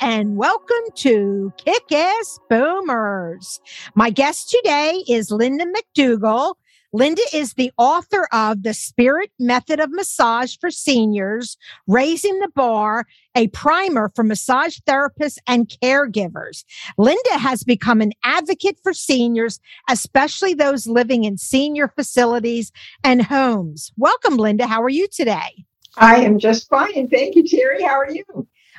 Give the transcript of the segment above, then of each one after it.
and welcome to Kick Ass Boomers. My guest today is Linda McDougall. Linda is the author of The Spirit Method of Massage for Seniors, Raising the Bar, a primer for massage therapists and caregivers. Linda has become an advocate for seniors, especially those living in senior facilities and homes. Welcome, Linda. How are you today? I am just fine. Thank you, Terry. How are you?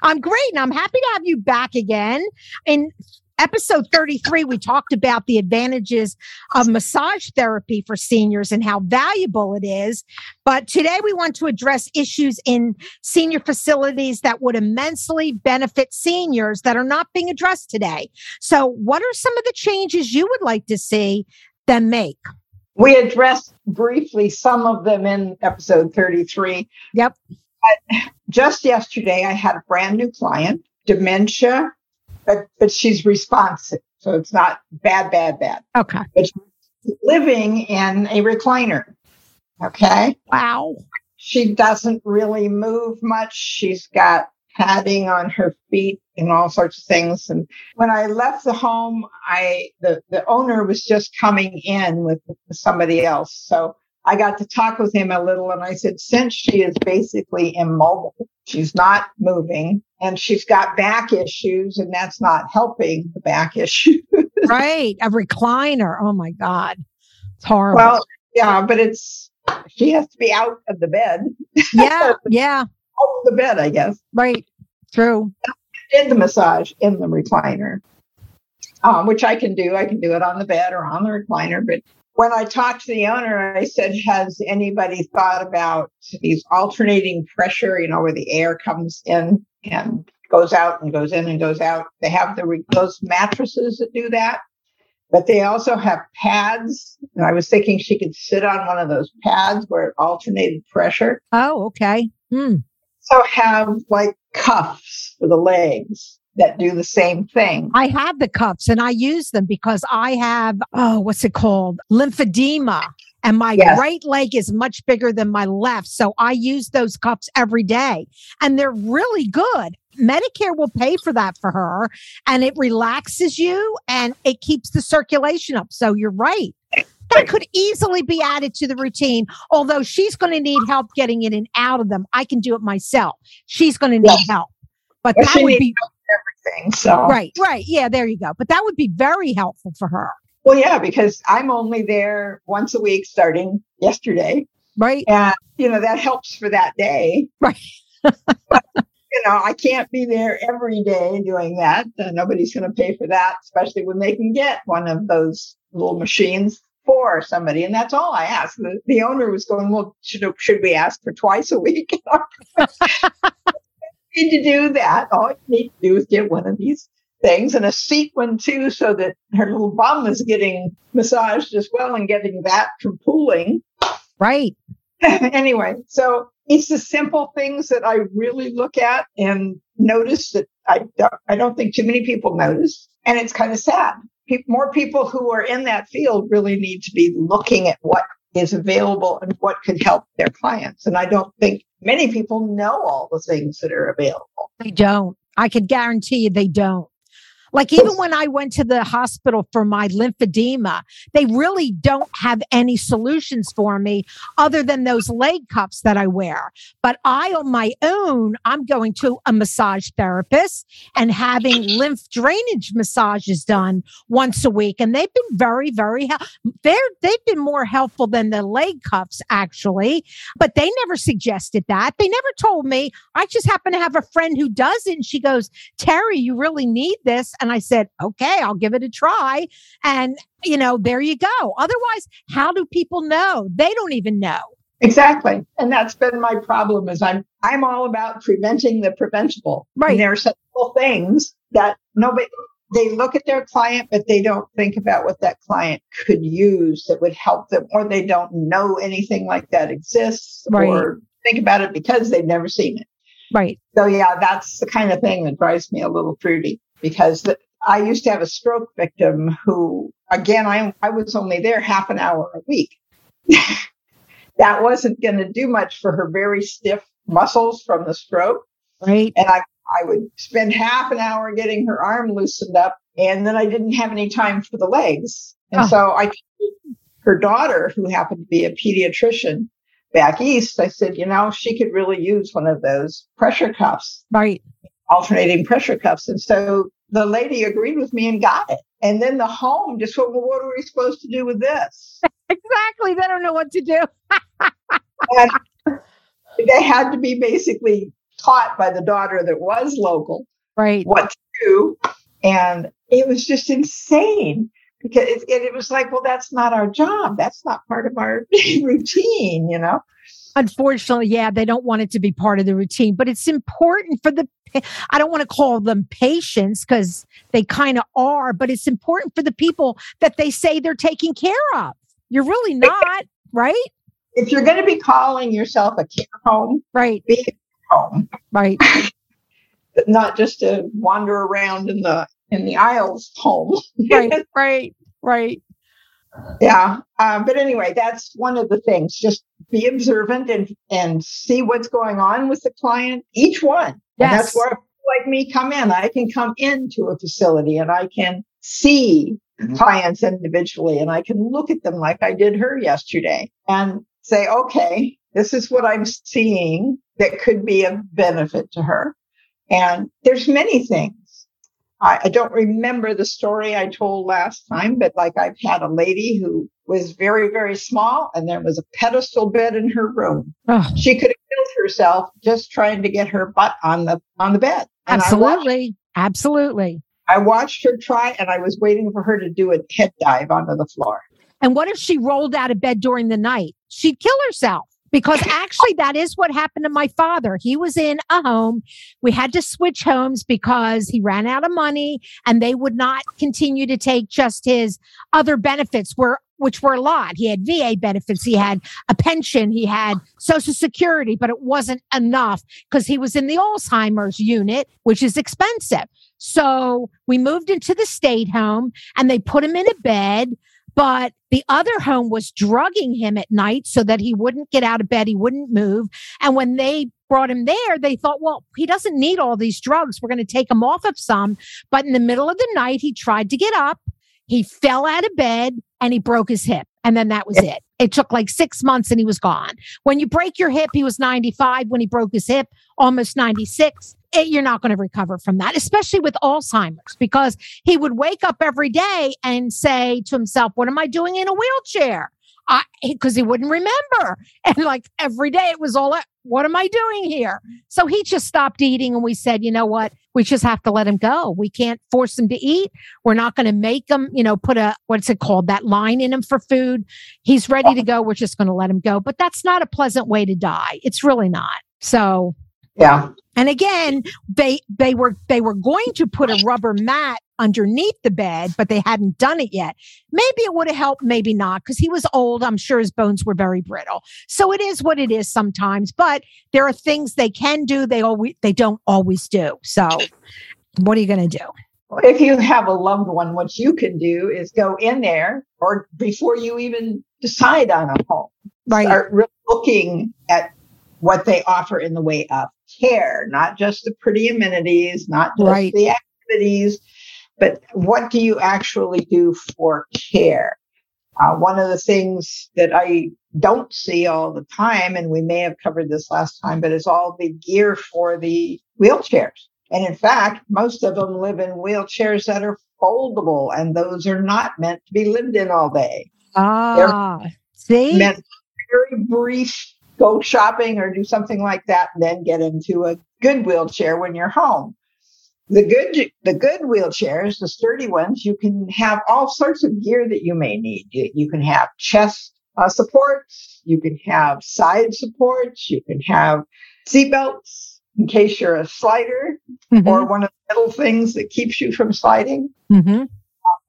I'm great. And I'm happy to have you back again. In episode 33, we talked about the advantages of massage therapy for seniors and how valuable it is. But today we want to address issues in senior facilities that would immensely benefit seniors that are not being addressed today. So, what are some of the changes you would like to see them make? We addressed briefly some of them in episode 33. Yep. But just yesterday, I had a brand new client, dementia, but, but she's responsive. So it's not bad, bad, bad. Okay. But living in a recliner. Okay. Wow. She doesn't really move much. She's got padding on her feet and all sorts of things. And when I left the home, I the, the owner was just coming in with somebody else. So I got to talk with him a little and I said, since she is basically immobile, she's not moving and she's got back issues and that's not helping the back issue. right. A recliner. Oh my God. It's horrible. Well, yeah, but it's she has to be out of the bed. Yeah. yeah on the bed, I guess. Right. True. Did the massage in the recliner, um, which I can do. I can do it on the bed or on the recliner. But when I talked to the owner, I said, Has anybody thought about these alternating pressure, you know, where the air comes in and goes out and goes in and goes out? They have the those mattresses that do that. But they also have pads. And I was thinking she could sit on one of those pads where it alternated pressure. Oh, okay. Hmm also have like cuffs for the legs that do the same thing. I have the cuffs and I use them because I have, oh, what's it called? Lymphedema. And my yes. right leg is much bigger than my left. So I use those cuffs every day and they're really good. Medicare will pay for that for her and it relaxes you and it keeps the circulation up. So you're right that could easily be added to the routine. Although she's going to need help getting in and out of them, I can do it myself. She's going to need yes. help, but that would be everything. So right, right, yeah, there you go. But that would be very helpful for her. Well, yeah, because I'm only there once a week starting yesterday. Right. And, you know, that helps for that day. Right. but, you know, I can't be there every day doing that. Uh, nobody's going to pay for that, especially when they can get one of those little machines for somebody, and that's all I asked. The, the owner was going, "Well, should should we ask for twice a week?" need to do that. All you need to do is get one of these things and a seat one too, so that her little bum is getting massaged as well and getting that from pooling. Right. anyway, so it's the simple things that I really look at and notice that I don't, I don't think too many people notice, and it's kind of sad pe- more people who are in that field really need to be looking at what is available and what could help their clients. And I don't think many people know all the things that are available. They don't. I could guarantee you they don't. Like even when I went to the hospital for my lymphedema, they really don't have any solutions for me other than those leg cuffs that I wear. But I, on my own, I'm going to a massage therapist and having lymph drainage massages done once a week. And they've been very, very, they're, they've been more helpful than the leg cuffs actually, but they never suggested that. They never told me. I just happen to have a friend who does it. And she goes, Terry, you really need this. And I said, okay, I'll give it a try. And, you know, there you go. Otherwise, how do people know? They don't even know. Exactly. And that's been my problem is I'm I'm all about preventing the preventable. Right. And there are simple things that nobody they look at their client, but they don't think about what that client could use that would help them, or they don't know anything like that exists, Right. or think about it because they've never seen it. Right. So yeah, that's the kind of thing that drives me a little fruity because the, I used to have a stroke victim who, again, I I was only there half an hour a week. that wasn't going to do much for her very stiff muscles from the stroke, Right. and I I would spend half an hour getting her arm loosened up, and then I didn't have any time for the legs, and Oh. so I her daughter, who happened to be a pediatrician back east, I said, you know, she could really use one of those pressure cuffs Right. Alternating pressure cuffs. And so the lady agreed with me and got it. And then the home just went, well, what are we supposed to do with this? Exactly. They don't know what to do. And they had to be basically taught by the daughter that was local Right. what to do. And it was just insane because it, it, it was like, well, that's not our job. That's not part of our routine, you know? Unfortunately, yeah, they don't want it to be part of the routine, but it's important for the, I don't want to call them patients because they kind of are, but it's important for the people that they say they're taking care of. You're really not, right? If you're going to be calling yourself a care home, Right. be a care home. Right. not just to wander around in the in the aisles home. Right. right. Right. Yeah. Um, but anyway, that's one of the things. Just be observant and and see what's going on with the client, each one. And that's where like me come in. I can come into a facility and I can see clients individually and I can look at them like I did her yesterday and say, okay, this is what I'm seeing that could be of benefit to her. And there's many things. I, I don't remember the story I told last time, but like I've had a lady who was very, very small and there was a pedestal bed in her room. Oh, She could have killed herself just trying to get her butt on the on the bed. And I absolutely. Absolutely. I watched her try and I was waiting for her to do a head dive onto the floor. And what if she rolled out of bed during the night? She'd kill herself because actually that is what happened to my father. He was in a home. We had to switch homes because he ran out of money and they would not continue to take just his other benefits were which were a lot. He had VA benefits, he had a pension, he had social security, but it wasn't enough because he was in the Alzheimer's unit, which is expensive. So we moved into the state home and they put him in a bed but the other home was drugging him at night so that he wouldn't get out of bed, he wouldn't move. And when they brought him there, they thought, well, he doesn't need all these drugs. We're going to take him off of some. But in the middle of the night, he tried to get up, he fell out of bed, and he broke his hip. And then that was it. It took like six months and he was gone. When you break your hip, he was 95. When he broke his hip, almost 96. It, you're not going to recover from that, especially with Alzheimer's, because he would wake up every day and say to himself, What am I doing in a wheelchair? Because he wouldn't remember. And like every day it was all, What am I doing here? So he just stopped eating. And we said, You know what? We just have to let him go. We can't force him to eat. We're not going to make him, you know, put a, what's it called? That line in him for food. He's ready to go. We're just going to let him go. But that's not a pleasant way to die. It's really not. So Yeah. and again, they they were they were going to put a rubber mat underneath the bed, but they hadn't done it yet. Maybe it would have helped, maybe not, because he was old. I'm sure his bones were very brittle. So it is what it is sometimes. But there are things they can do. They always they don't always do. So what are you going to do? If you have a loved one, what you can do is go in there or before you even decide on a home, Right. start really looking at what they offer in the way of care, not just the pretty amenities, not just Right. the activities, but what do you actually do for care? Uh, one of the things that I don't see all the time, and we may have covered this last time, but is all the gear for the wheelchairs. And in fact, most of them live in wheelchairs that are foldable, and those are not meant to be lived in all day. Ah, see, Meant very brief go shopping or do something like that, and then get into a good wheelchair when you're home. The good, the good wheelchairs, the sturdy ones, you can have all sorts of gear that you may need. You, you can have chest uh, supports, you can have side supports, you can have seatbelts in case you're a slider Mhm. or one of the little things that keeps you from sliding. Mhm.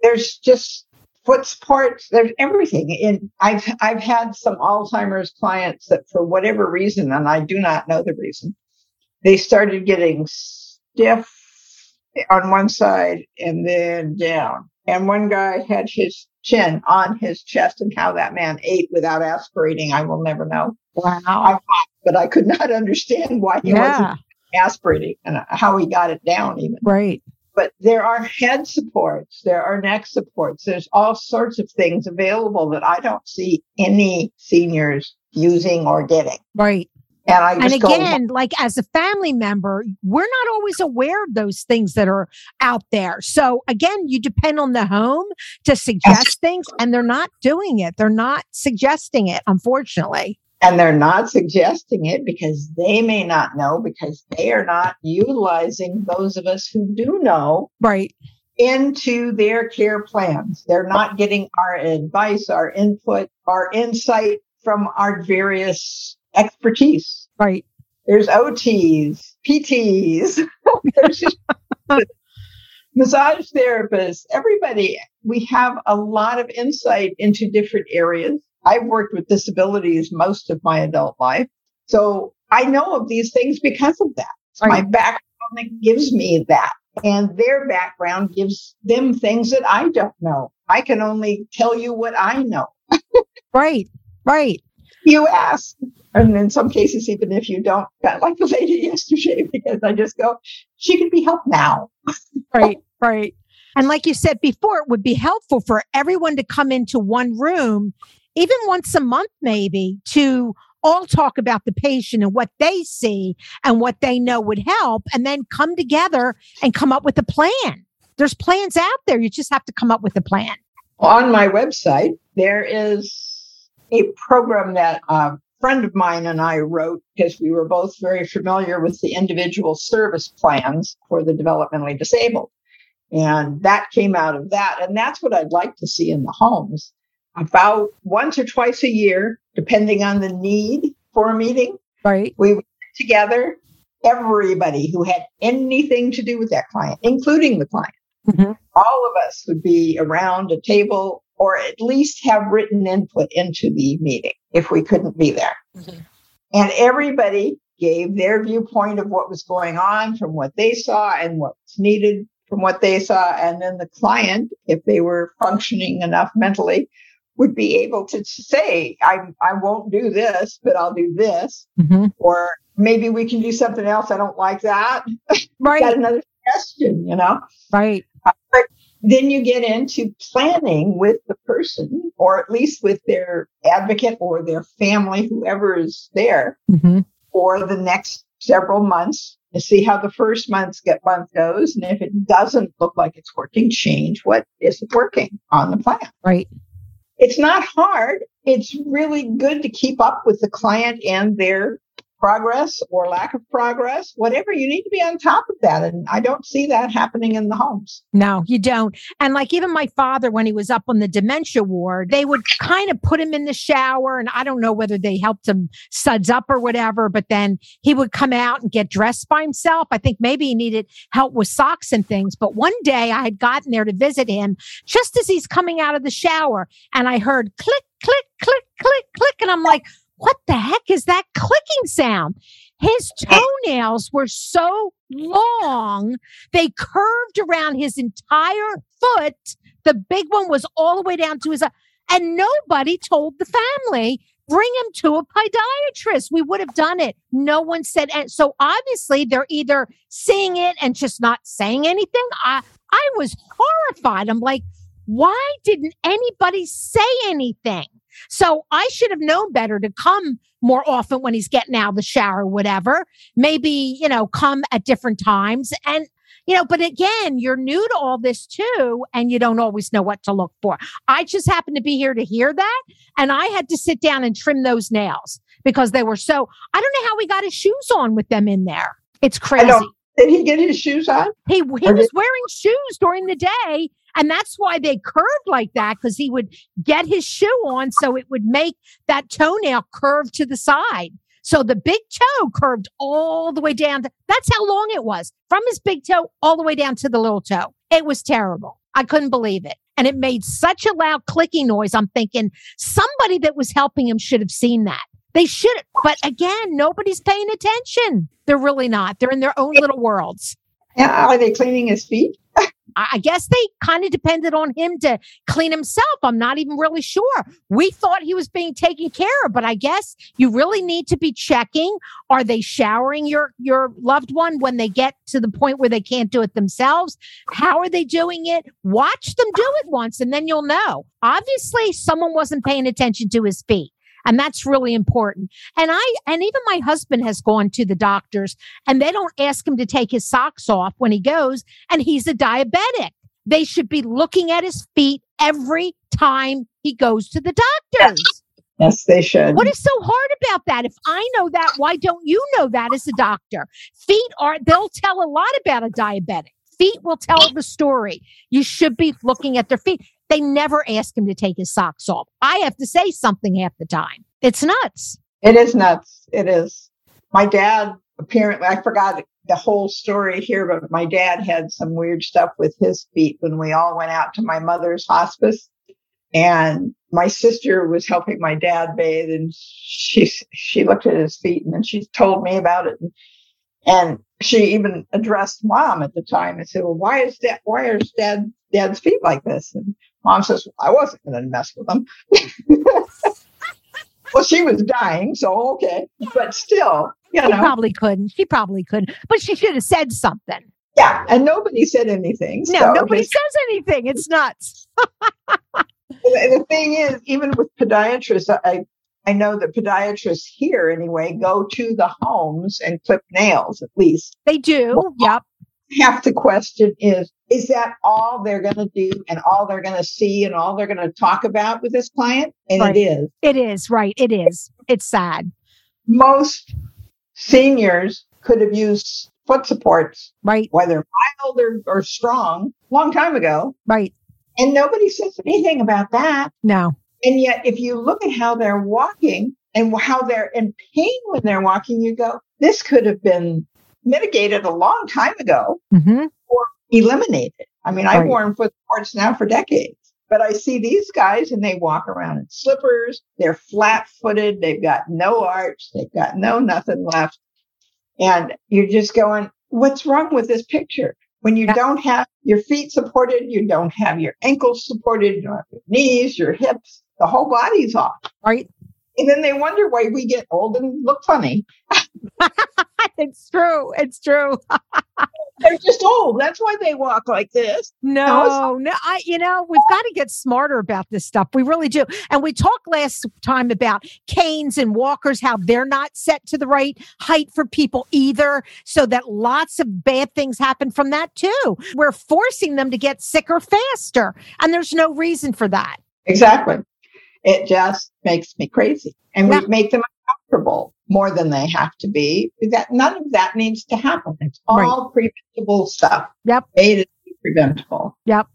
There's just foot supports. There's everything. And I've I've had some Alzheimer's clients that, for whatever reason, and I do not know the reason, they started getting stiff on one side and then down. And one guy had his chin on his chest, and how that man ate without aspirating, I will never know. Wow. But I could not understand why he wasn't aspirating and how he got it down, even Right. But there are head supports, there are neck supports, there's all sorts of things available that I don't see any seniors using or getting. Right. And I And go, again, like as a family member, we're not always aware of those things that are out there. So again, you depend on the home to suggest things and they're not doing it. They're not suggesting it, unfortunately. And they're not suggesting it because they may not know because they are not utilizing those of us who do know Right. into their care plans. They're not getting our advice, our input, our insight from our various expertise. Right. There's OTs, PTs, there's just massage therapists, everybody. We have a lot of insight into different areas. I've worked with disabilities most of my adult life. So I know of these things because of that. It's my background that gives me that. And their background gives them things that I don't know. I can only tell you what I know. Right. Right. you ask. And in some cases, even if you don't, kind of like the lady yesterday, because I just go, she can be helped now. Right. Right. And like you said before, it would be helpful for everyone to come into one room, even once a month, maybe, to all talk about the patient and what they see and what they know would help, and then come together and come up with a plan. There's plans out there. You just have to come up with a plan. On my website, there is a program that a friend of mine and I wrote because we were both very familiar with the individual service plans for the developmentally disabled. And that came out of that. And that's what I'd like to see in the homes about once or twice a year, depending on the need for a meeting. Right. we would get together everybody who had anything to do with that client, including the client. Mhm. All of us would be around a table or at least have written input into the meeting if we couldn't be there. Mhm. And everybody gave their viewpoint of what was going on from what they saw and what was needed from what they saw. And then the client, if they were functioning enough mentally, would be able to say, I, I won't do this, but I'll do this Mhm. or maybe we can do something else. I don't like that. Right. Got another suggestion, you know? Right. Then you get into planning with the person, or at least with their advocate or their family, whoever is there, Mhm. for the next several months to see how the first month's get month goes. And if it doesn't look like it's working, change what isn't working on the plan. Right. It's not hard. It's really good to keep up with the client and their progress or lack of progress, whatever. You need to be on top of that. And I don't see that happening in the homes. No, you don't. And like even my father, when he was up on the dementia ward, they would kind of put him in the shower. And I don't know whether they helped him suds up or whatever, but then he would come out and get dressed by himself. I think maybe he needed help with socks and things. But one day I had gotten there to visit him just as he's coming out of the shower and I heard click, click, click, click, click. And I'm like, what the heck is that clicking sound? His uh, uh. toenails were so long they curved around his entire foot. The big one was all the way down to his, uh, and nobody told the family, bring him to a podiatrist. We would have done it. No one said, and so obviously they're either seeing it and just not saying anything. I, I was horrified. I'm like, why didn't anybody say anything? So I should have known better to come more often when he's getting out of the shower, whatever. Maybe, you know, come at different times. And, you know, but again, you're new to all this too, and you don't always know what to look for. I just happened to be here to hear that. And I had to sit down and trim those nails because they were so, I don't know how he got his shoes on with them in there. It's crazy. Did he get his shoes on? He he was wearing shoes during the day, and that's why they curved like that because he would get his shoe on so it would make that toenail curve to the side. So the big toe curved all the way down. That's how long it was from his big toe all the way down to the little toe. It was terrible. I couldn't believe it. And it made such a loud clicking noise. I'm thinking somebody that was helping him should have seen that. They should, but again, nobody's paying attention. They're really not. They're in their own little worlds. Yeah, are they cleaning his feet? I guess they kind of depended on him to clean himself. I'm not even really sure. We thought he was being taken care of, but I guess you really need to be checking. Are they showering your your loved one when they get to the point where they can't do it themselves? How are they doing it? Watch them do it once and then you'll know. Obviously, someone wasn't paying attention to his feet. And that's really important. And I, and even my husband has gone to the doctors and they don't ask him to take his socks off when he goes and he's a diabetic. They should be looking at his feet every time he goes to the doctors. Yes, they should. What is so hard about that? If I know that, why don't you know that as a doctor? Feet are, they'll tell a lot about a diabetic. Feet will tell the story. You should be looking at their feet. They never ask him to take his socks off. I have to say something half the time. It's nuts. It is nuts. It is. My dad apparently, I forgot the whole story here, but my dad had some weird stuff with his feet when we all went out to my mother's hospice. And my sister was helping my dad bathe and she, she looked at his feet and then she told me about it. And, and she even addressed mom at the time and said, well, why is that, why are dad, dad's feet like this? And mom says, I wasn't going to mess with them. well, she was dying. So, okay. But still, you She know, probably couldn't. She probably couldn't. But she should have said something. yeah. And nobody said anything. No, so nobody just- says anything. It's nuts. And the thing is, even with podiatrists, I, I know that podiatrists here anyway go to the homes and clip nails at least. They do. Yep. Half the question is, is that all they're going to do and all they're going to see and all they're going to talk about with this client? And Right. it is. It is. Right. It is. It's sad. Most seniors could have used foot supports, Right. whether mild or, or strong, long time ago. Right. And nobody says anything about that. No. And yet, if you look at how they're walking and how they're in pain when they're walking, you go, this could have been mitigated a long time ago, hmm eliminated. I mean, I've Right. worn foot supports now for decades, but I see these guys and they walk around in slippers. They're flat footed. They've got no arch. They've got no nothing left. And you're just going, what's wrong with this picture? When you don't have your feet supported, you don't have your ankles supported, you don't have your knees, your hips, the whole body's off. Right. And then they wonder why we get old and look funny. It's true. It's true. They're just old. That's why they walk like this. No, no, I, you know, we've got to get smarter about this stuff. We really do. And we talked last time about canes and walkers, how they're not set to the right height for people either. So that lots of bad things happen from that too. We're forcing them to get sicker faster. And there's no reason for that. Exactly. It just makes me crazy. And Yeah. we make them uncomfortable more than they have to be. That none of that needs to happen. It's all preventable stuff. Yep. Made to preventable. Yep.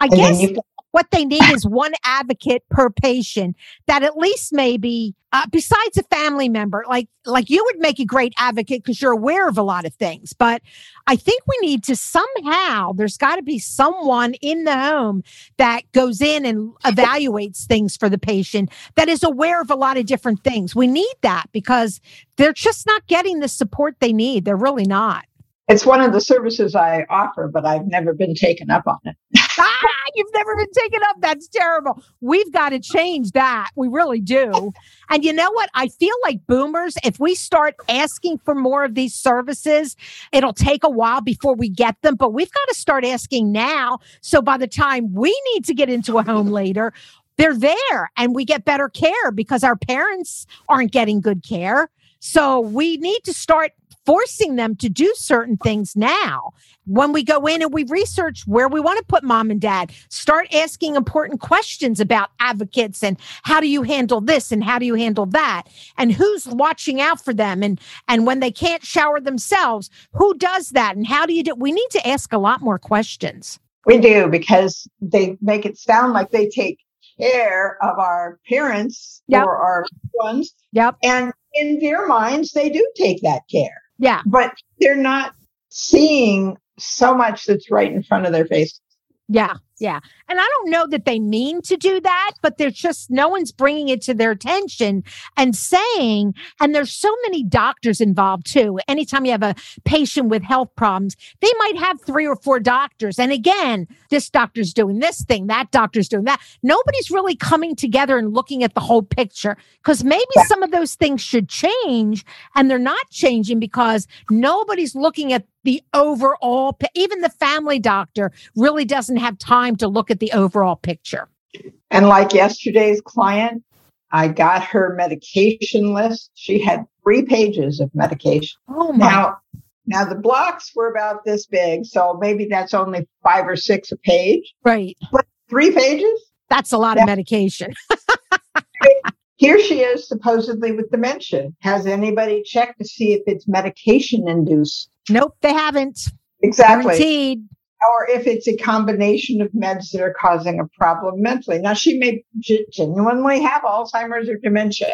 I And guess you what they need is one advocate per patient that at least maybe uh, besides a family member like like you would make a great advocate because you're aware of a lot of things but i think we need to somehow there's got to be someone in the home that goes in and evaluates things for the patient that is aware of a lot of different things. We need that because they're just not getting the support they need. They're really not it's one of the services I offer, but I've never been taken up on it. ah, you've never been taken up. That's terrible. We've got to change that. We really do. And you know what? I feel like boomers, if we start asking for more of these services, it'll take a while before we get them, but we've got to start asking now. So by the time we need to get into a home later, they're there and we get better care because our parents aren't getting good care. So we need to start forcing them to do certain things now. When we go in and we research where we want to put mom and dad, start asking important questions about advocates and how do you handle this and how do you handle that and who's watching out for them and and when they can't shower themselves, who does that and how do you do? We need to ask a lot more questions. We do because they make it sound like they take care of our parents yep. or our ones. Yep. And in their minds, they do take that care. Yeah. But they're not seeing so much that's right in front of their face. Yeah. Yeah. And I don't know that they mean to do that, but there's just no one's bringing it to their attention and saying, and there's so many doctors involved too. Anytime you have a patient with health problems, they might have three or four doctors. And again, this doctor's doing this thing, that doctor's doing that. Nobody's really coming together and looking at the whole picture because maybe yeah. some of those things should change and they're not changing because nobody's looking at the overall, even the family doctor really doesn't have time to look at the overall picture. And like yesterday's client, I got her medication list. She had three pages of medication. Oh my. Now, now the blocks were about this big, so maybe that's only five or six a page. Right. But three pages? That's a lot of medication. Here she is, supposedly with dementia. Has anybody checked to see if it's medication induced? Nope, they haven't. Exactly. Guaranteed or if it's a combination of meds that are causing a problem mentally. Now, she may genuinely have Alzheimer's or dementia,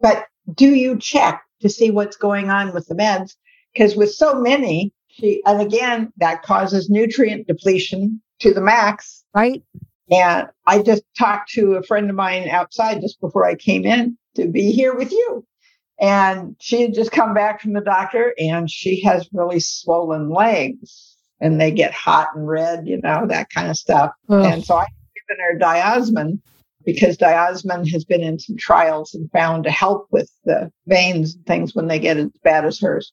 but do you check to see what's going on with the meds? Because with so many, she, and again, that causes nutrient depletion to the max. Right. And I just talked to a friend of mine outside just before I came in to be here with you. And she had just come back from the doctor and she has really swollen legs and they get hot and red, you know, that kind of stuff. And so I've given her diosmin because diosmin has been in some trials and found to help with the veins and things when they get as bad as hers.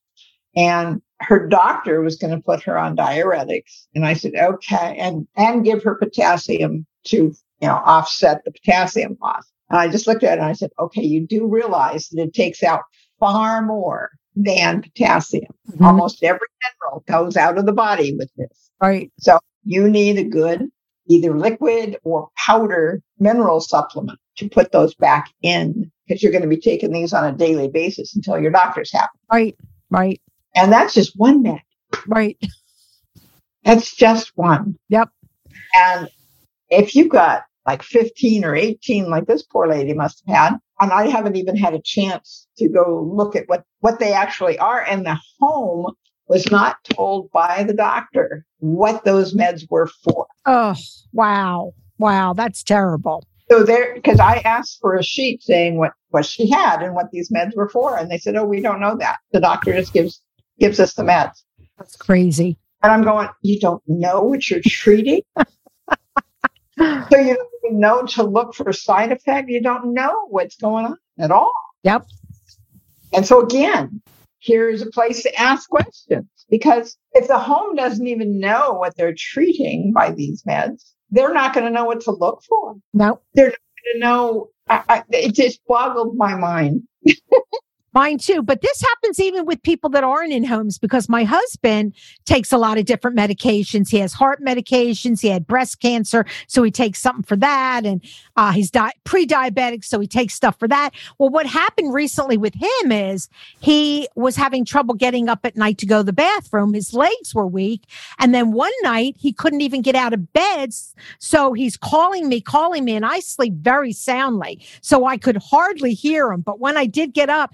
And her doctor was going to put her on diuretics. And I said, okay, and, and give her potassium to, you know, offset the potassium loss. And I just looked at it and I said, okay, you do realize that it takes out far more than potassium. Mm-hmm. Almost every mineral goes out of the body with this. Right. So you need a good either liquid or powder mineral supplement to put those back in because you're going to be taking these on a daily basis until your doctor's happy. Right. Right. And that's just one med. Right. That's just one. Yep. And if you got like 15 or 18, like this poor lady must have had, and I haven't even had a chance to go look at what, what they actually are. And the home was not told by the doctor what those meds were for. Oh, wow. Wow. That's terrible. So there, because I asked for a sheet saying what, what she had and what these meds were for. And they said, oh, we don't know that. The doctor just gives, gives us the meds. That's crazy. And I'm going, you don't know what you're treating? so you don't even know to look for side effect. You don't know what's going on at all. Yep. And so again, here's a place to ask questions because if the home doesn't even know what they're treating by these meds, they're not going to know what to look for. No, they're not going to know. I, I, it just boggled my mind. Mine too. But this happens even with people that aren't in homes because my husband takes a lot of different medications. He has heart medications. He had breast cancer. So he takes something for that. And uh, he's di- pre diabetic. So he takes stuff for that. Well, what happened recently with him is he was having trouble getting up at night to go to the bathroom. His legs were weak. And then one night he couldn't even get out of bed. So he's calling me, calling me, and I sleep very soundly. So I could hardly hear him. But when I did get up,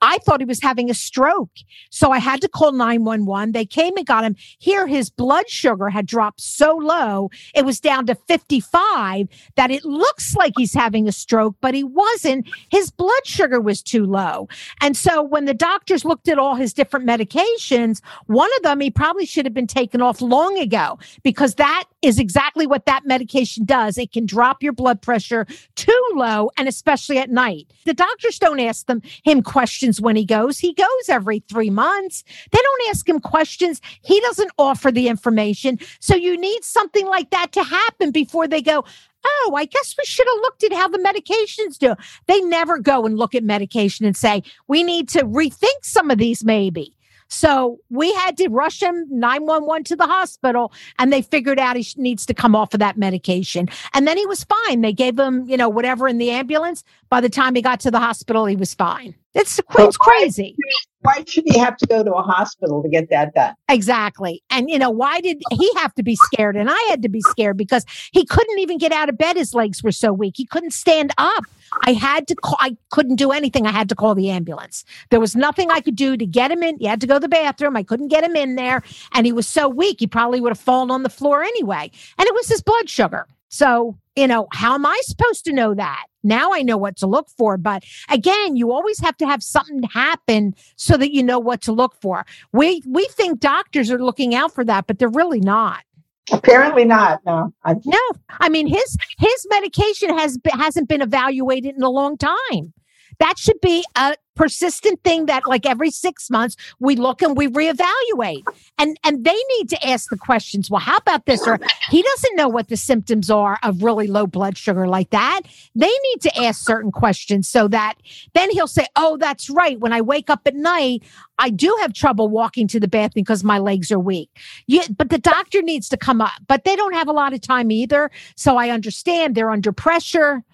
I thought he was having a stroke. So I had to call 911. They came and got him. Here, his blood sugar had dropped so low, it was down to 55 that it looks like he's having a stroke, but he wasn't. His blood sugar was too low. And so when the doctors looked at all his different medications, one of them he probably should have been taken off long ago because that is exactly what that medication does. It can drop your blood pressure too low, and especially at night. The doctors don't ask them him questions when he goes. He goes every three months. They don't ask him questions. He doesn't offer the information. So you need something like that to happen before they go, oh, I guess we should have looked at how the medications do. They never go and look at medication and say, we need to rethink some of these maybe. So we had to rush him 911 to the hospital and they figured out he needs to come off of that medication. And then he was fine. They gave him, you know, whatever in the ambulance. By the time he got to the hospital, he was fine. It's, it's crazy. Why should he have to go to a hospital to get that done? Exactly. And, you know, why did he have to be scared? And I had to be scared because he couldn't even get out of bed. His legs were so weak. He couldn't stand up. I had to call, I couldn't do anything. I had to call the ambulance. There was nothing I could do to get him in. He had to go to the bathroom. I couldn't get him in there. And he was so weak, he probably would have fallen on the floor anyway. And it was his blood sugar. So, you know, how am I supposed to know that? Now I know what to look for. But again, you always have to have something happen so that you know what to look for. We we think doctors are looking out for that, but they're really not. Apparently not. No. I, no. I mean his his medication has hasn't been evaluated in a long time. That should be a persistent thing that like every six months we look and we reevaluate. And and they need to ask the questions. Well, how about this? Or he doesn't know what the symptoms are of really low blood sugar like that. They need to ask certain questions so that then he'll say, Oh, that's right. When I wake up at night, I do have trouble walking to the bathroom because my legs are weak. Yeah, but the doctor needs to come up. But they don't have a lot of time either. So I understand they're under pressure.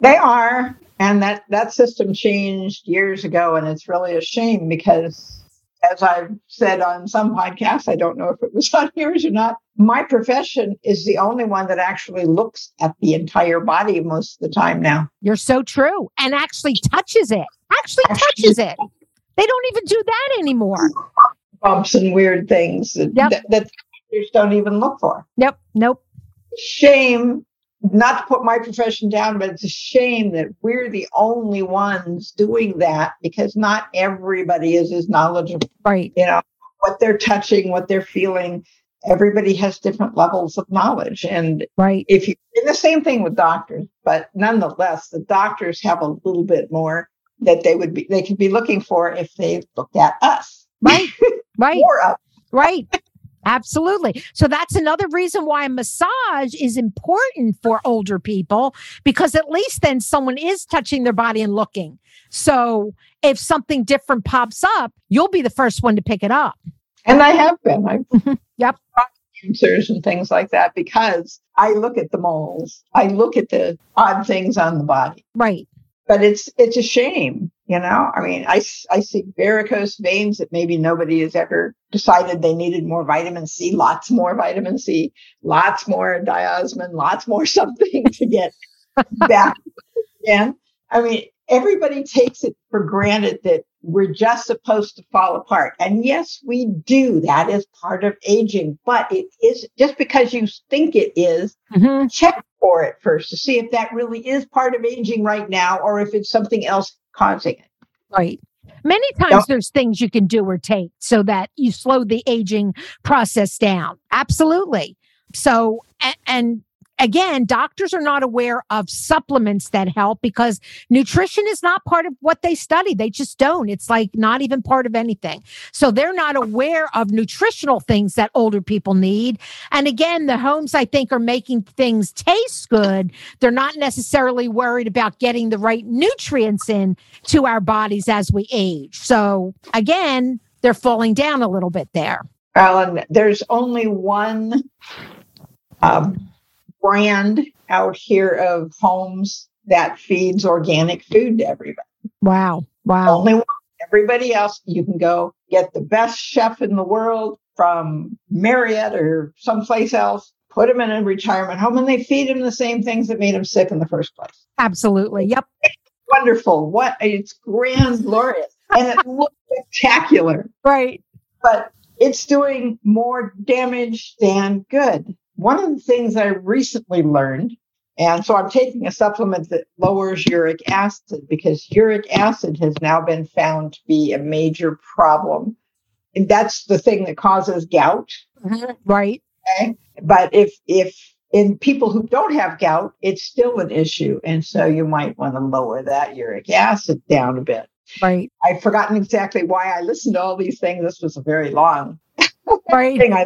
They are and that that system changed years ago and it's really a shame because as i've said on some podcasts i don't know if it was on yours or not my profession is the only one that actually looks at the entire body most of the time now. You're so true and actually touches it actually touches it. They don't even do that anymore. Bumps and weird things that, yep. that, that don't even look for. Yep nope. Shame not to put my profession down, but it's a shame that we're the only ones doing that because not everybody is as knowledgeable. Right. You know, what they're touching, what they're feeling. Everybody has different levels of knowledge. And right. if you and the same thing with doctors, but nonetheless, the doctors have a little bit more that they would be they could be looking for if they looked at us. Right. Right. Right. Absolutely. So that's another reason why massage is important for older people because at least then someone is touching their body and looking. So if something different pops up, you'll be the first one to pick it up. And I have been. I've mm-hmm. yep. Cancers and things like that because I look at the moles. I look at the odd things on the body. Right. But it's it's a shame you know, I mean, I, I see varicose veins that maybe nobody has ever decided they needed more vitamin C, lots more vitamin C, lots more diosmin, lots more something to get back again. I mean, everybody takes it for granted that we're just supposed to fall apart. And yes, we do. That is part of aging, but it is just because you think it is, mm-hmm. check for it first to see if that really is part of aging right now or if it's something else causing it. Right. Many times yep. there's things you can do or take so that you slow the aging process down. Absolutely. So, and, and again, doctors are not aware of supplements that help because nutrition is not part of what they study. They just don't. It's like not even part of anything. So they're not aware of nutritional things that older people need. And again, the homes I think are making things taste good. They're not necessarily worried about getting the right nutrients in to our bodies as we age. So again, they're falling down a little bit there. Alan, there's only one um, brand out here of homes that feeds organic food to everybody. Wow. Wow. Only one. Everybody else, you can go get the best chef in the world from Marriott or someplace else, put them in a retirement home, and they feed them the same things that made them sick in the first place. Absolutely. Yep. It's wonderful. What it's grand, glorious, and it looks spectacular. Right. But it's doing more damage than good one of the things I recently learned, and so I'm taking a supplement that lowers uric acid because uric acid has now been found to be a major problem. And that's the thing that causes gout. Mm-hmm. Right. Okay. But if if in people who don't have gout, it's still an issue. And so you might want to lower that uric acid down a bit. Right. I've forgotten exactly why I listened to all these things. This was a very long right. thing I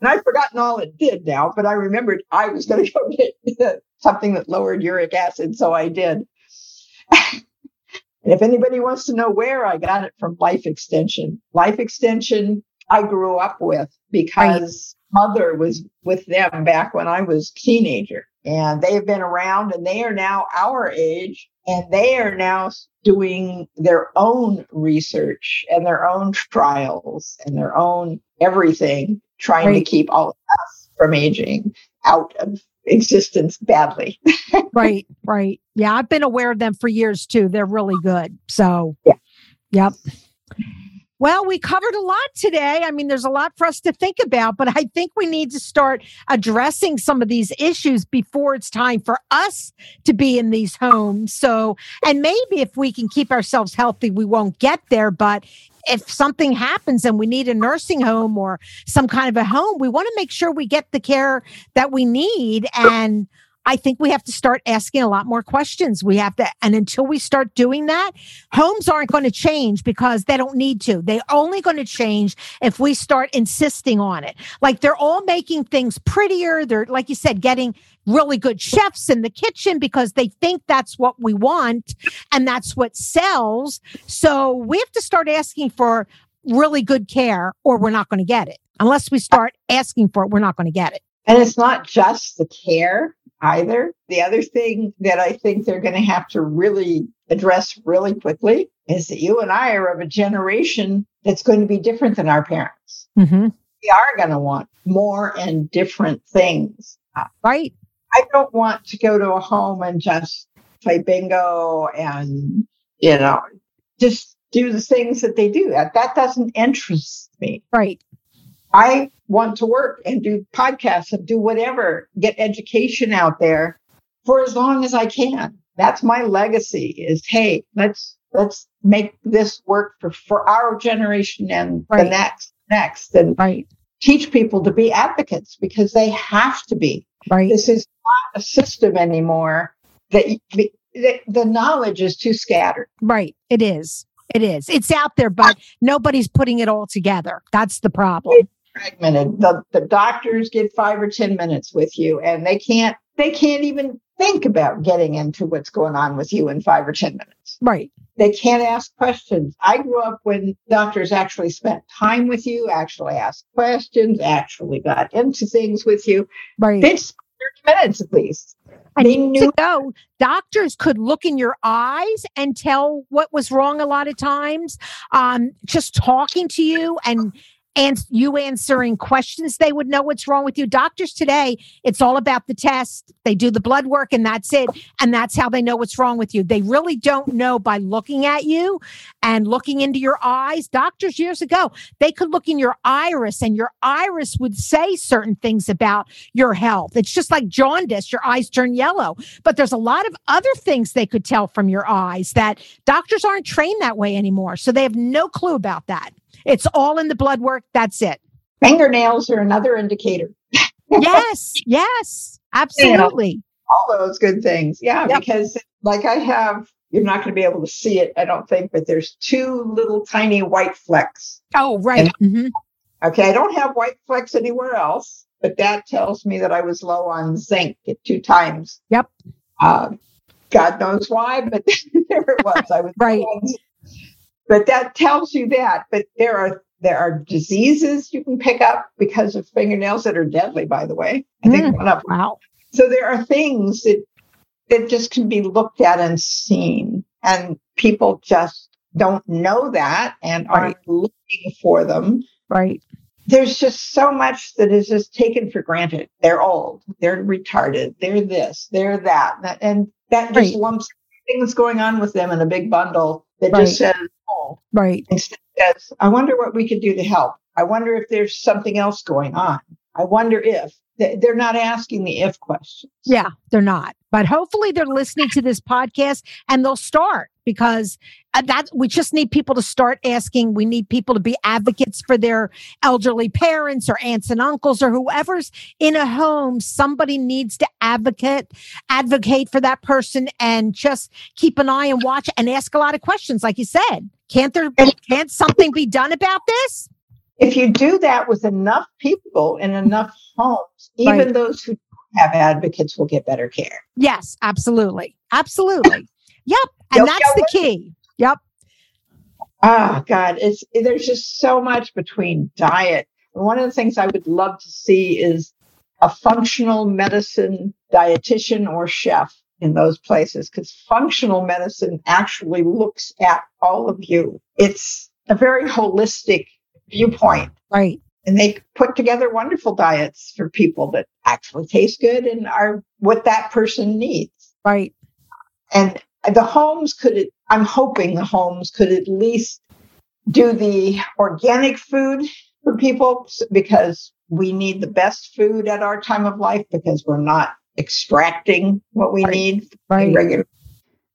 and I've forgotten all it did now, but I remembered I was going to go get something that lowered uric acid, so I did. And if anybody wants to know where, I got it from Life Extension. Life Extension, I grew up with because mother was with them back when I was teenager. And they've been around and they are now our age and they are now doing their own research and their own trials and their own everything, trying right. to keep all of us from aging out of existence badly. right, right. Yeah, I've been aware of them for years too. They're really good. So, yeah. Yep. Well, we covered a lot today. I mean, there's a lot for us to think about, but I think we need to start addressing some of these issues before it's time for us to be in these homes. So, and maybe if we can keep ourselves healthy, we won't get there. But if something happens and we need a nursing home or some kind of a home, we want to make sure we get the care that we need. And I think we have to start asking a lot more questions. We have to, and until we start doing that, homes aren't going to change because they don't need to. They're only going to change if we start insisting on it. Like they're all making things prettier. They're, like you said, getting really good chefs in the kitchen because they think that's what we want and that's what sells. So we have to start asking for really good care or we're not going to get it. Unless we start asking for it, we're not going to get it. And it's not just the care either. The other thing that I think they're going to have to really address really quickly is that you and I are of a generation that's going to be different than our parents. Mm-hmm. We are going to want more and different things. Right. I don't want to go to a home and just play bingo and, you know, just do the things that they do. That, that doesn't interest me. Right. I want to work and do podcasts and do whatever, get education out there for as long as I can. That's my legacy is, hey, let's, let's make this work for, for our generation and right. the next, next and right. teach people to be advocates because they have to be. Right. This is not a system anymore that, that the knowledge is too scattered. Right. It is. It is. It's out there, but nobody's putting it all together. That's the problem fragmented. The, the doctors get five or 10 minutes with you and they can't, they can't even think about getting into what's going on with you in five or 10 minutes. Right. They can't ask questions. I grew up when doctors actually spent time with you, actually asked questions, actually got into things with you. Right. They 30 minutes at least. And they knew know doctors could look in your eyes and tell what was wrong a lot of times. Um, just talking to you and and you answering questions, they would know what's wrong with you. Doctors today, it's all about the test. They do the blood work and that's it. And that's how they know what's wrong with you. They really don't know by looking at you and looking into your eyes. Doctors years ago, they could look in your iris and your iris would say certain things about your health. It's just like jaundice, your eyes turn yellow. But there's a lot of other things they could tell from your eyes that doctors aren't trained that way anymore. So they have no clue about that. It's all in the blood work. That's it. Fingernails are another indicator. yes, yes, absolutely. You know, all those good things. Yeah, yep. because like I have, you're not going to be able to see it, I don't think, but there's two little tiny white flecks. Oh, right. And, mm-hmm. Okay, I don't have white flecks anywhere else, but that tells me that I was low on zinc at two times. Yep. Uh, God knows why, but there it was. I was right. But that tells you that. But there are there are diseases you can pick up because of fingernails that are deadly, by the way. I think mm, one of wow. So there are things that that just can be looked at and seen, and people just don't know that and aren't looking for them. Right. There's just so much that is just taken for granted. They're old, they're retarded, they're this, they're that, and that just right. lumps things going on with them in a big bundle that right. just says Right. Instead I wonder what we could do to help. I wonder if there's something else going on. I wonder if they're not asking the if questions. Yeah, they're not. But hopefully they're listening to this podcast and they'll start because uh, that we just need people to start asking. We need people to be advocates for their elderly parents or aunts and uncles or whoever's in a home. Somebody needs to advocate, advocate for that person and just keep an eye and watch and ask a lot of questions. Like you said, can't there, can't something be done about this? If you do that with enough people in enough homes, even right. those who have advocates will get better care. Yes, absolutely. Absolutely. yep. And that's the key. Yep. Oh God, it's there's just so much between diet. And One of the things I would love to see is a functional medicine dietitian or chef in those places because functional medicine actually looks at all of you. It's a very holistic viewpoint. Right. And they put together wonderful diets for people that actually taste good and are what that person needs. Right. And the homes could, I'm hoping the homes could at least do the organic food for people because we need the best food at our time of life because we're not extracting what we right. need right. regular.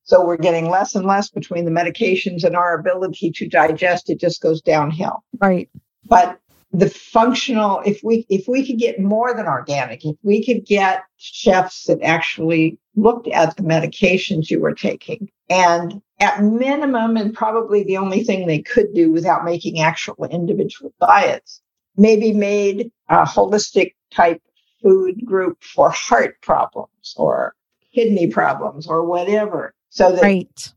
So we're getting less and less between the medications and our ability to digest. It just goes downhill. Right. But the functional, if we if we could get more than organic, if we could get chefs that actually looked at the medications you were taking, and at minimum, and probably the only thing they could do without making actual individual diets, maybe made a holistic type food group for heart problems or kidney problems or whatever. So that right.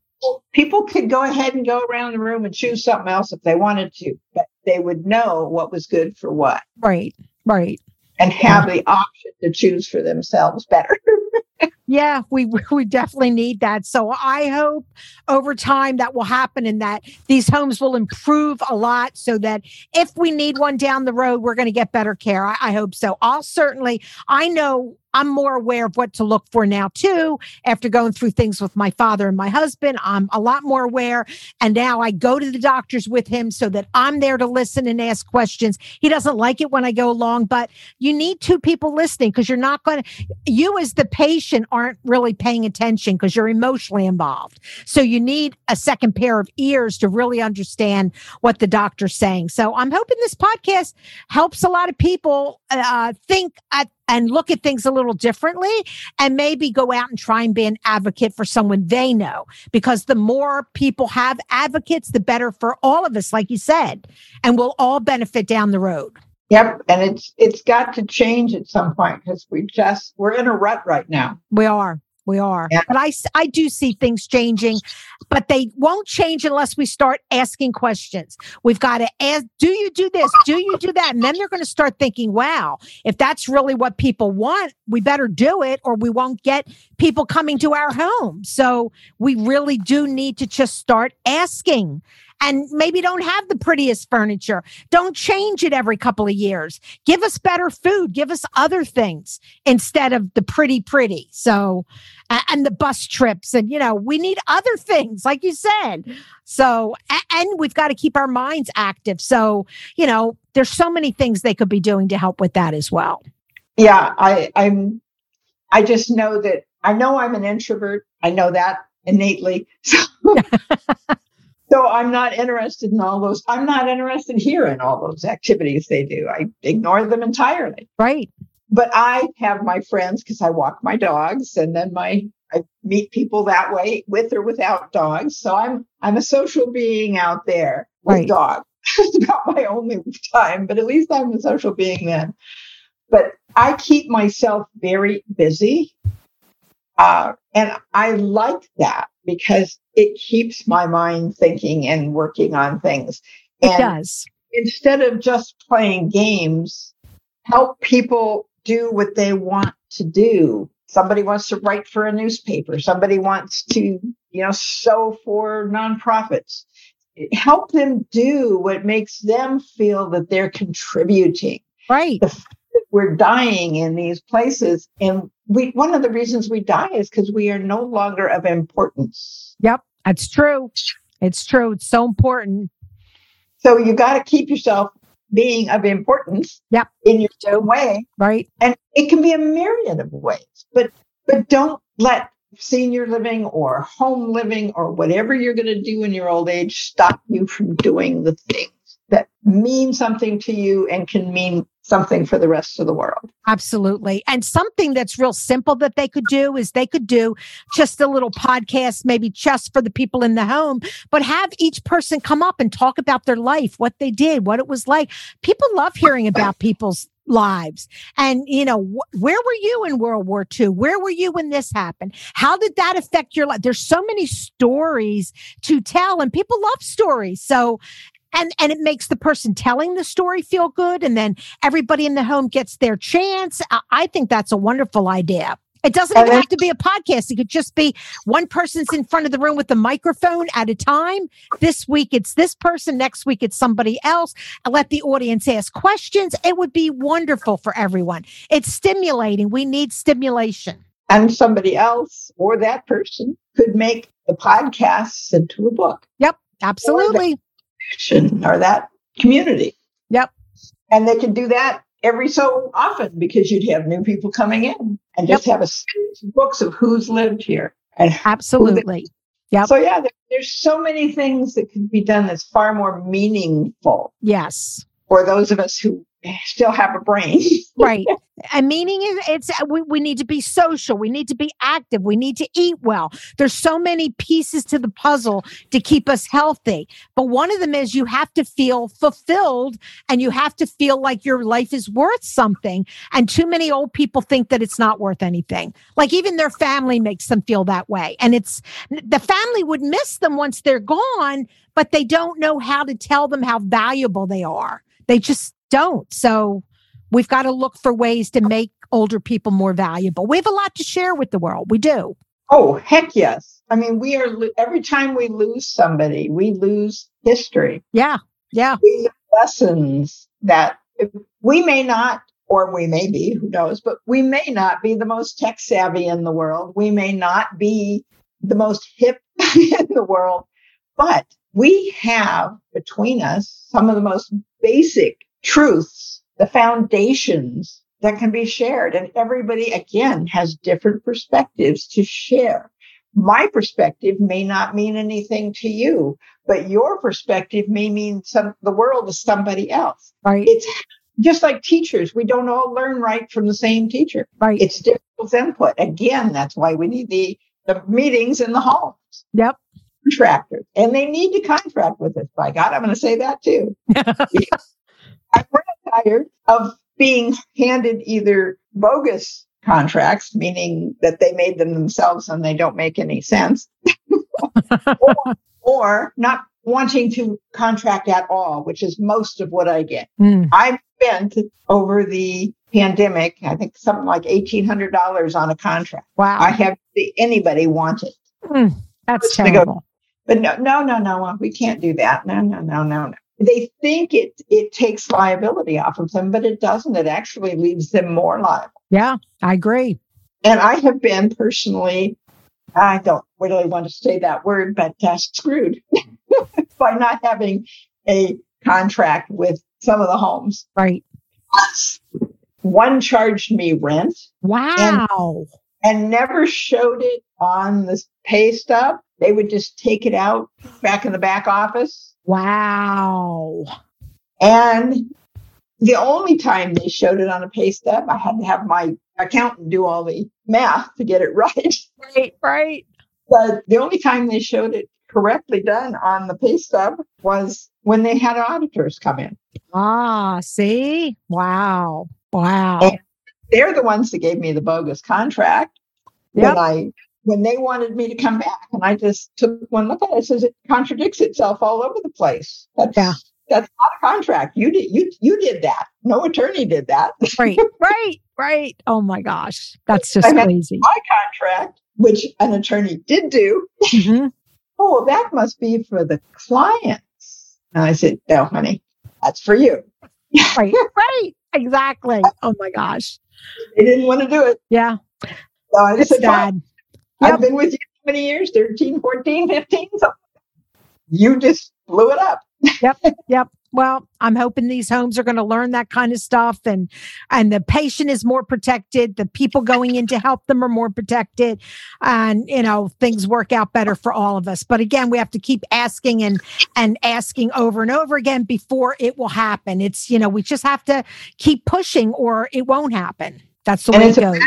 people could go ahead and go around the room and choose something else if they wanted to, but they would know what was good for what. Right. Right. And have the option to choose for themselves better. yeah, we we definitely need that. So I hope over time that will happen and that these homes will improve a lot so that if we need one down the road, we're going to get better care. I, I hope so. I'll certainly I know I'm more aware of what to look for now too. After going through things with my father and my husband, I'm a lot more aware. And now I go to the doctors with him so that I'm there to listen and ask questions. He doesn't like it when I go along, but you need two people listening because you're not going to, you as the patient aren't really paying attention because you're emotionally involved. So you need a second pair of ears to really understand what the doctor's saying. So I'm hoping this podcast helps a lot of people uh, think at and look at things a little differently and maybe go out and try and be an advocate for someone they know. Because the more people have advocates the better for all of us like you said and we'll all benefit down the road. Yep and it's it's got to change at some point because we just we're in a rut right now. We are we are. Yeah. But I, I do see things changing, but they won't change unless we start asking questions. We've got to ask, do you do this? Do you do that? And then they're going to start thinking, wow, if that's really what people want, we better do it or we won't get people coming to our home. So we really do need to just start asking and maybe don't have the prettiest furniture. Don't change it every couple of years. Give us better food. Give us other things instead of the pretty, pretty. So, and the bus trips. And, you know, we need other things, like you said. So, and we've got to keep our minds active. So, you know, there's so many things they could be doing to help with that as well. Yeah, I, I'm, I just know that I know I'm an introvert. I know that innately. So, so I'm not interested in all those. I'm not interested here in all those activities they do. I ignore them entirely. Right but I have my friends because I walk my dogs and then my I meet people that way with or without dogs. So I'm I'm a social being out there with right. dogs. it's about my only time, but at least I'm a social being then. But I keep myself very busy. Uh, and I like that because it keeps my mind thinking and working on things. It does. Instead of just playing games, help people do what they want to do. Somebody wants to write for a newspaper. Somebody wants to, you know, sew for nonprofits. Help them do what makes them feel that they're contributing. Right. We're dying in these places. And we one of the reasons we die is because we are no longer of importance. Yep, that's true. It's true. It's so important. So you got to keep yourself being of importance yep. in your own way. Right. And it can be a myriad of ways. But but don't let senior living or home living or whatever you're going to do in your old age stop you from doing the things that mean something to you and can mean something for the rest of the world. Absolutely. And something that's real simple that they could do is they could do just a little podcast, maybe just for the people in the home, but have each person come up and talk about their life, what they did, what it was like. People love hearing about people's lives. And, you know, wh- where were you in World War II? Where were you when this happened? How did that affect your life? There's so many stories to tell, and people love stories. So, and and it makes the person telling the story feel good and then everybody in the home gets their chance i, I think that's a wonderful idea it doesn't even have to be a podcast. It could just be one person's in front of the room with the microphone at a time. This week it's this person, next week it's somebody else. And let the audience ask questions. It would be wonderful for everyone. It's stimulating. We need stimulation. And somebody else or that person could make the podcasts into a book. Yep, absolutely. Or, or that community. Yep. And they can do that every so often because you'd have new people coming in and just yep. have a series of books of who's lived here and absolutely yeah so yeah there, there's so many things that can be done that's far more meaningful yes for those of us who still have a brain. right. And meaning is it's uh, we, we need to be social. We need to be active. We need to eat well. There's so many pieces to the puzzle to keep us healthy. But one of them is you have to feel fulfilled and you have to feel like your life is worth something. And too many old people think that it's not worth anything. Like even their family makes them feel that way. And it's the family would miss them once they're gone, but they don't know how to tell them how valuable they are. They just don't. So we've got to look for ways to make older people more valuable. We have a lot to share with the world. We do. Oh, heck yes. I mean, we are, every time we lose somebody, we lose history. Yeah. Yeah. We lessons that we may not, or we may be, who knows, but we may not be the most tech savvy in the world. We may not be the most hip in the world, but we have between us some of the most basic truths, the foundations that can be shared. And everybody, again, has different perspectives to share. My perspective may not mean anything to you, but your perspective may mean some, the world to somebody else. Right. It's just like teachers. We don't all learn right from the same teacher. Right. It's different input. Again, that's why we need the, the meetings in the homes. Yep contractors and they need to contract with us. By God, I'm going to say that too. I'm really tired of being handed either bogus contracts, meaning that they made them themselves and they don't make any sense, or, or, not wanting to contract at all, which is most of what I get. Mm. I've spent over the pandemic, I think something like $1,800 on a contract. Wow. I have anybody want it. Mm, that's terrible. But no, no, no, no, we can't do that. No, no, no, no, no they think it it takes liability off of them, but it doesn't. It actually leaves them more liable. Yeah, I agree. And I have been personally, I don't really want to say that word, but uh, screwed by not having a contract with some of the homes. Right. One charged me rent. Wow. And, and never showed it on the pay stub. They would just take it out back in the back office Wow. And the only time they showed it on a pay stub, I had to have my accountant do all the math to get it right. Right, right. But the only time they showed it correctly done on the pay stub was when they had auditors come in. Ah, see? Wow. Wow. And they're the ones that gave me the bogus contract. Yep. When I when they wanted me to come back. And I just took one look at it. It says it contradicts itself all over the place. That's, yeah. That's not a contract. You did you you did that. No attorney did that. right, right, right. Oh my gosh, that's just crazy. My contract, which an attorney did do. Mm-hmm. oh, that must be for the clients. And I said, no, honey, that's for you. right, right, exactly. Oh my gosh, they didn't want to do it. Yeah, so I just said, sad. Yep. I've been with you how many years? 13, 14, 15? So you just blew it up. yep. Yep. Well, I'm hoping these homes are going to learn that kind of stuff and and the patient is more protected, the people going in to help them are more protected and you know, things work out better for all of us. But again, we have to keep asking and and asking over and over again before it will happen. It's, you know, we just have to keep pushing or it won't happen. That's the and way it goes.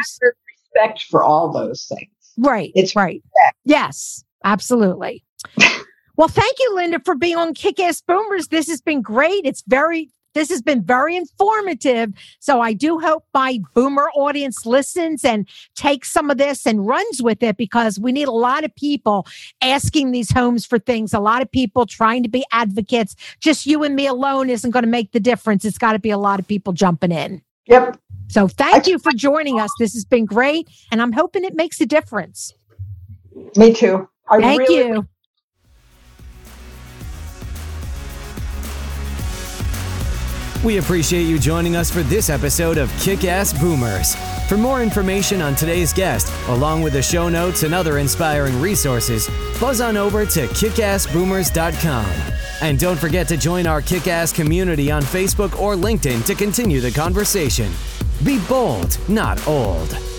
respect for all those things. Right. It's right. Yes, absolutely. well, thank you, Linda, for being on Kick Ass Boomers. This has been great. It's very This has been very informative. So I do hope my boomer audience listens and takes some of this and runs with it because we need a lot of people asking these homes for things, a lot of people trying to be advocates. Just you and me alone isn't going to make the difference. It's got to be a lot of people jumping in. Yep. So thank you for joining us. This has been great. And I'm hoping it makes a difference. Me too. I thank really- you. We appreciate you joining us for this episode of Kick Ass Boomers. For more information on today's guest, along with the show notes and other inspiring resources, buzz on over to kickassboomers.com. And don't forget to join our kick ass community on Facebook or LinkedIn to continue the conversation. Be bold, not old.